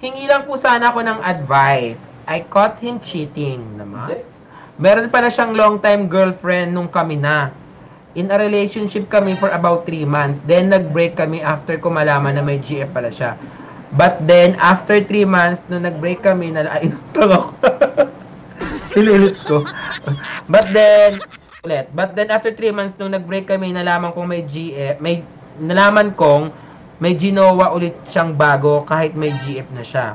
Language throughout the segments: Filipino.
hingi lang po sana ako ng advice. I caught him cheating naman. Meron pala siyang long-time girlfriend nung kami na. In a relationship kami for about 3 months. Then, nag-break kami after ko malaman na may GF pala siya. But then, after 3 months, nung nag-break kami, na ay, ako. Sinulit ko. But then, ulit. But then, after 3 months, nung nag-break kami, nalaman kong may GF, may, nalaman kong may ginawa ulit siyang bago kahit may GF na siya.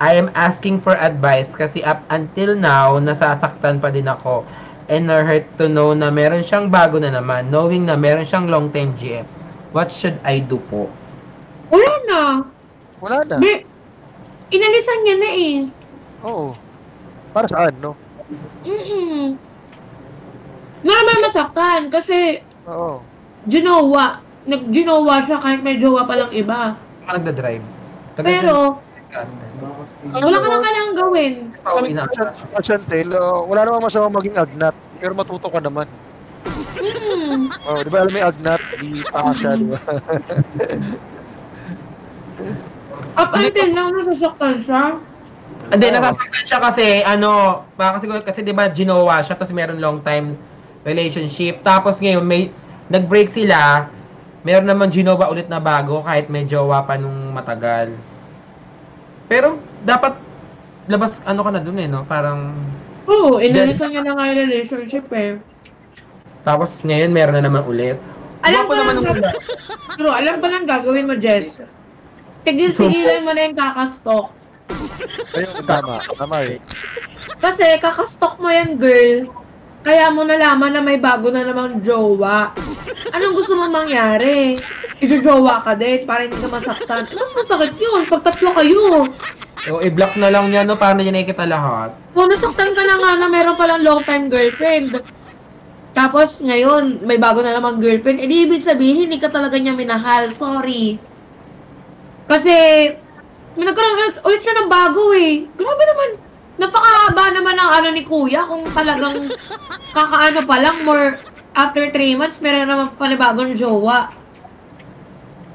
I am asking for advice kasi up until now, nasasaktan pa din ako. And I hurt to know na meron siyang bago na naman, knowing na meron siyang long-time GF. What should I do po? Wala na. Wala na. May, inalisan niya na eh. Oo. Para saan, no? Mm-mm. Naman masaktan kasi Oo. ginawa. Nag-ginawa siya kahit may jowa palang iba. Ako nagda-drive. Tagal Pero, wala ka naman ang gawin. Oo, ina- Chantel, uh, wala namang masama maging agnat. Pero matuto ka naman. Mm. Oh, di ba alam mo yung agnat? Di pa siya, di ba? Up until now, nasasaktan siya. Hindi, nasasaktan siya kasi, ano, baka kasi, kasi di ba, ginawa siya, tapos meron long time relationship. Tapos ngayon, may, nag-break sila, meron naman ginawa ulit na bago, kahit may jowa pa nung matagal. Pero, dapat, labas, ano ka na dun eh, no? Parang, Oo, inalisan niya na nga yung relationship eh. tapos ngayon, meron na naman ulit. Alam ko naman nung Pero alam ko lang gagawin mo, Jess. Tigil-tigilan mo na yung kakastok. Ayun, tama. Tama eh. Kasi kakastok mo yan, girl. Kaya mo nalaman na may bago na namang jowa. Anong gusto mo mangyari? Ijo-jowa ka din para hindi ka masaktan. Mas masakit yun pag tatlo kayo. O, i-block na lang niya, no? Paano niya nakikita lahat? Kung nasaktan ka na nga na meron palang long-time girlfriend. Tapos ngayon, may bago na namang girlfriend. Eh di ibig sabihin, hindi ka talaga niya minahal. Sorry. Kasi, may nagkaroon ulit siya ng bago eh. Grabe naman. Napakahaba naman ng ano ni kuya kung talagang kakaano pa lang, more after 3 months, meron naman panibagong jowa.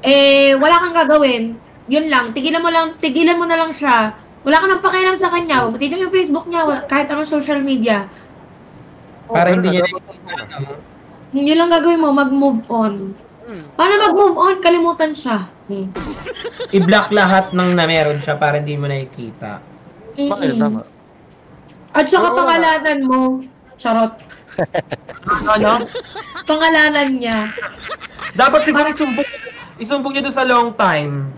Eh, wala kang gagawin. Yun lang, tigilan mo lang, tigilan mo na lang siya. Wala ka nang pakialam sa kanya. Huwag mo tignan yung Facebook niya, wala, kahit anong social media. Para hindi niya Hindi lang gagawin mo, mag-move on. Hmm. Para mag-move on, kalimutan siya. Hmm. i-block lahat ng na meron siya para hindi mo nakikita. Tama. At saka Oo. pangalanan mo, charot, Ano, ano? pangalanan niya. Dapat siguro isumbong, isumbong niya doon sa long time.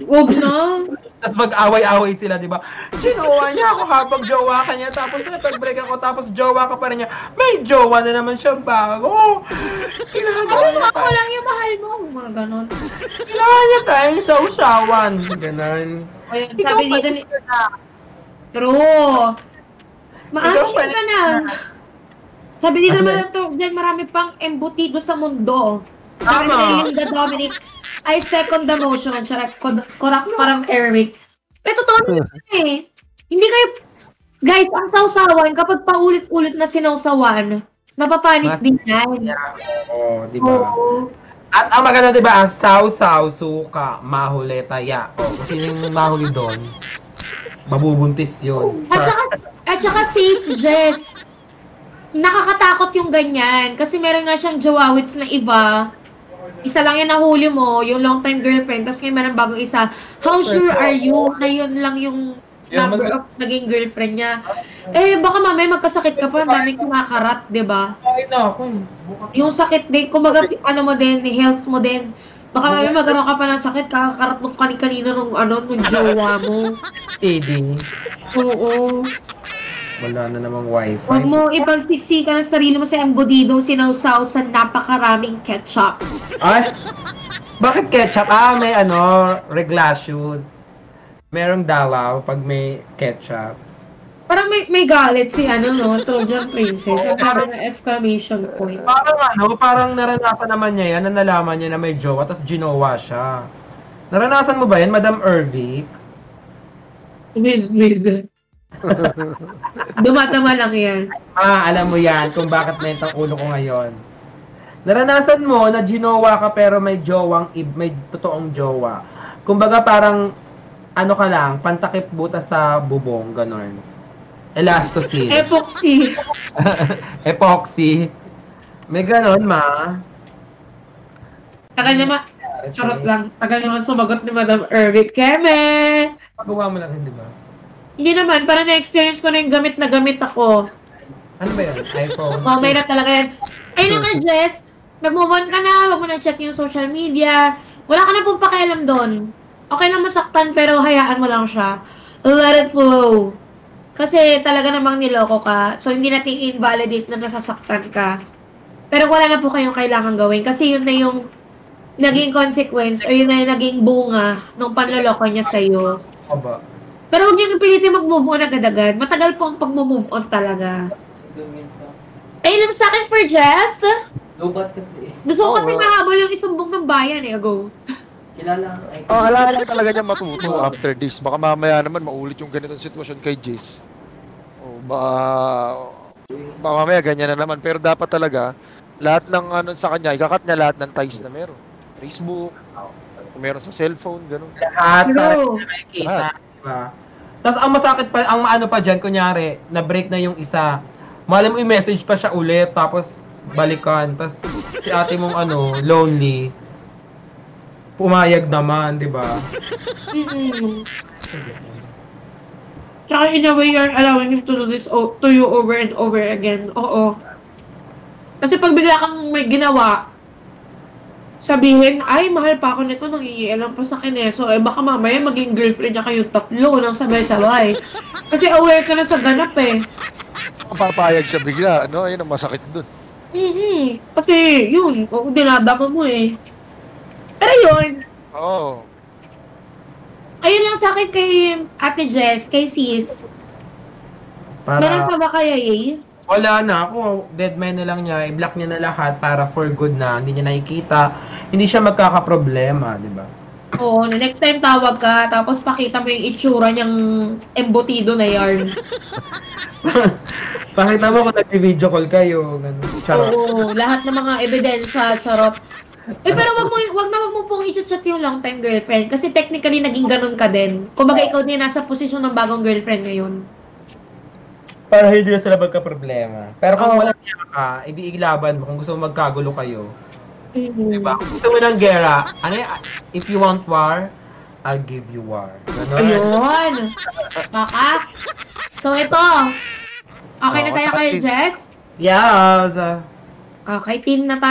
Huwag na. Tapos mag-away-away sila, di ba? Ginawa niya ako habang jowa ka niya, tapos napag-break ako, tapos jowa ka pa rin niya. May jowa na naman siya bago. Ginagawa Ako niya ako tayo. lang yung mahal mo. Mga ganon. Ginawa niya tayong sausawan. Ganon. Yun, Ikaw sabi dito ni... True. Pa ka na. Sabi dito naman ito, dyan marami pang embutido sa mundo. Sabi Tama. ni Linda Dominic, I second the motion. Charot, kod- korak parang Eric. Eh, totoo naman eh. Hindi kayo, guys, ang sausawan, kapag paulit-ulit na sinausawan, napapanis Mas- din yan. Oo, di ba? Oo. At ang maganda, di ba, ang saw-saw, suka, mahuli, taya. O, kung sino yung mahuli doon, mabubuntis yun. At saka, at saka sis, Jess, nakakatakot yung ganyan. Kasi meron nga siyang jawawits na iba. Isa lang yung nahuli mo, yung long time girlfriend, tapos ngayon meron bagong isa. How sure are you na yun lang yung number of naging girlfriend niya? Eh, baka mamaya magkasakit ka pa, ang daming kumakarat, di ba? Ay, na ako. Yung sakit din, kumbaga, ano mo din, health mo din. Baka mamaya magkaroon ka pa ng sakit, kakakarat nung kani-kanina nung, ano, nung jowa mo. Steady. Oo. Wala na namang wifi. Huwag mo ipagsiksikan ang sarili mo sa embodidong sinawsaw sa napakaraming ketchup. Ay, bakit ketchup? Ah, may ano, reglacious. Merong dawaw pag may ketchup. Parang may, may galit si ano no, Trojan Princess. Ang sabi ng exclamation point. Parang ano, parang naranasan naman niya yan na nalaman niya na may jowa tapos ginawa siya. Naranasan mo ba yan, Madam Ervic? With, with. Dumatama lang yan. Ah, alam mo yan kung bakit mentang ulo ko ngayon. Naranasan mo na ginawa ka pero may jowang, ib- may totoong jowa. Kumbaga parang ano ka lang, pantakip butas sa bubong, ganon. Elastosil. Epoxy. Epoxy. May ganon, ma. Tagal naman, charot lang. Tagal naman sumagot ni Madam Erwick. Keme! Pagawa mo lang, hindi ba? Hindi naman, para na-experience ko na yung gamit na gamit ako. Ano ba yun? iPhone? Oh, mahirap talaga yan. Ayun naman, Jess. Mag-move on ka na. Huwag mo na check yung social media. Wala ka na pong pakialam doon. Okay lang masaktan, pero hayaan mo lang siya. Let it flow. Kasi talaga namang niloko ka. So, hindi natin invalidate na nasasaktan ka. Pero wala na po kayong kailangan gawin. Kasi yun na yung naging consequence or yun na yung naging bunga nung panloloko niya sa'yo. Ano ba? Pero huwag niyong pilitin mag-move on agad-agad. Matagal po ang pag-move on talaga. Ayun lang sa akin for Jess. Lubat kasi. Gusto ko kasi mahabol yung isumbong ng bayan eh. Go. Kilala ay Oh, kailangan lang talaga niya matuto after this. Baka mamaya naman maulit yung ganitong sitwasyon kay Jace. O baka, baka mamaya ganyan na naman. Pero dapat talaga, lahat ng ano sa kanya, ikakat niya lahat ng ties na meron. Facebook, kung meron sa cellphone, gano'n. Lahat para True. hindi na makikita. Diba? Tapos ang masakit pa, ang ano pa dyan, kunyari, na-break na yung isa. Malay mo i-message pa siya ulit, tapos balikan. Tapos si ate mong ano, lonely. Pumayag naman, di ba? Mm-mm. Tsaka in a way, you're allowing him to do this o- to you over and over again. Oo. Kasi pag bigla kang may ginawa, sabihin, ay, mahal pa ako nito, nangingialam pa sa kineso. Eh, baka mamaya maging girlfriend niya kayong tatlo nang sabay-sabay. Kasi aware ka na sa ganap eh. Papayag siya bigla, ano, ayun ang masakit dun. Mhm. Kasi, yun, kung dinadama mo eh. Pero yun, Oo. ayun lang sa akin kay Ate Jess, kay Sis. Meron pa Para, ba kaya eh? wala na ako. Dead man na lang niya. I-block niya na lahat para for good na. Hindi niya nakikita. Hindi siya magkakaproblema, di ba? Oo, na next time tawag ka, tapos pakita mo yung itsura niyang embutido na yarn. Pakita mo kung nag-video call kayo. Ganun. Charot. Oo, lahat ng mga ebidensya, charot. Eh, pero wag mo, wag na wag mo pong i-chat yung long time girlfriend. Kasi technically, naging ganun ka din. Kumbaga, ikaw din nasa posisyon ng bagong girlfriend ngayon. Para hindi na sila magka-problema. Pero kung Oo. walang niya ka, hindi ilaban mo. Kung gusto mo magkagulo kayo. Mhm. Diba? Kung gusto mo ng gera, ano y- if you want war, I'll give you war. Ganon. Ayun! Maka. So, ito. Okay na Oo, tayo kay Jess? Yes. Okay, team na tayo.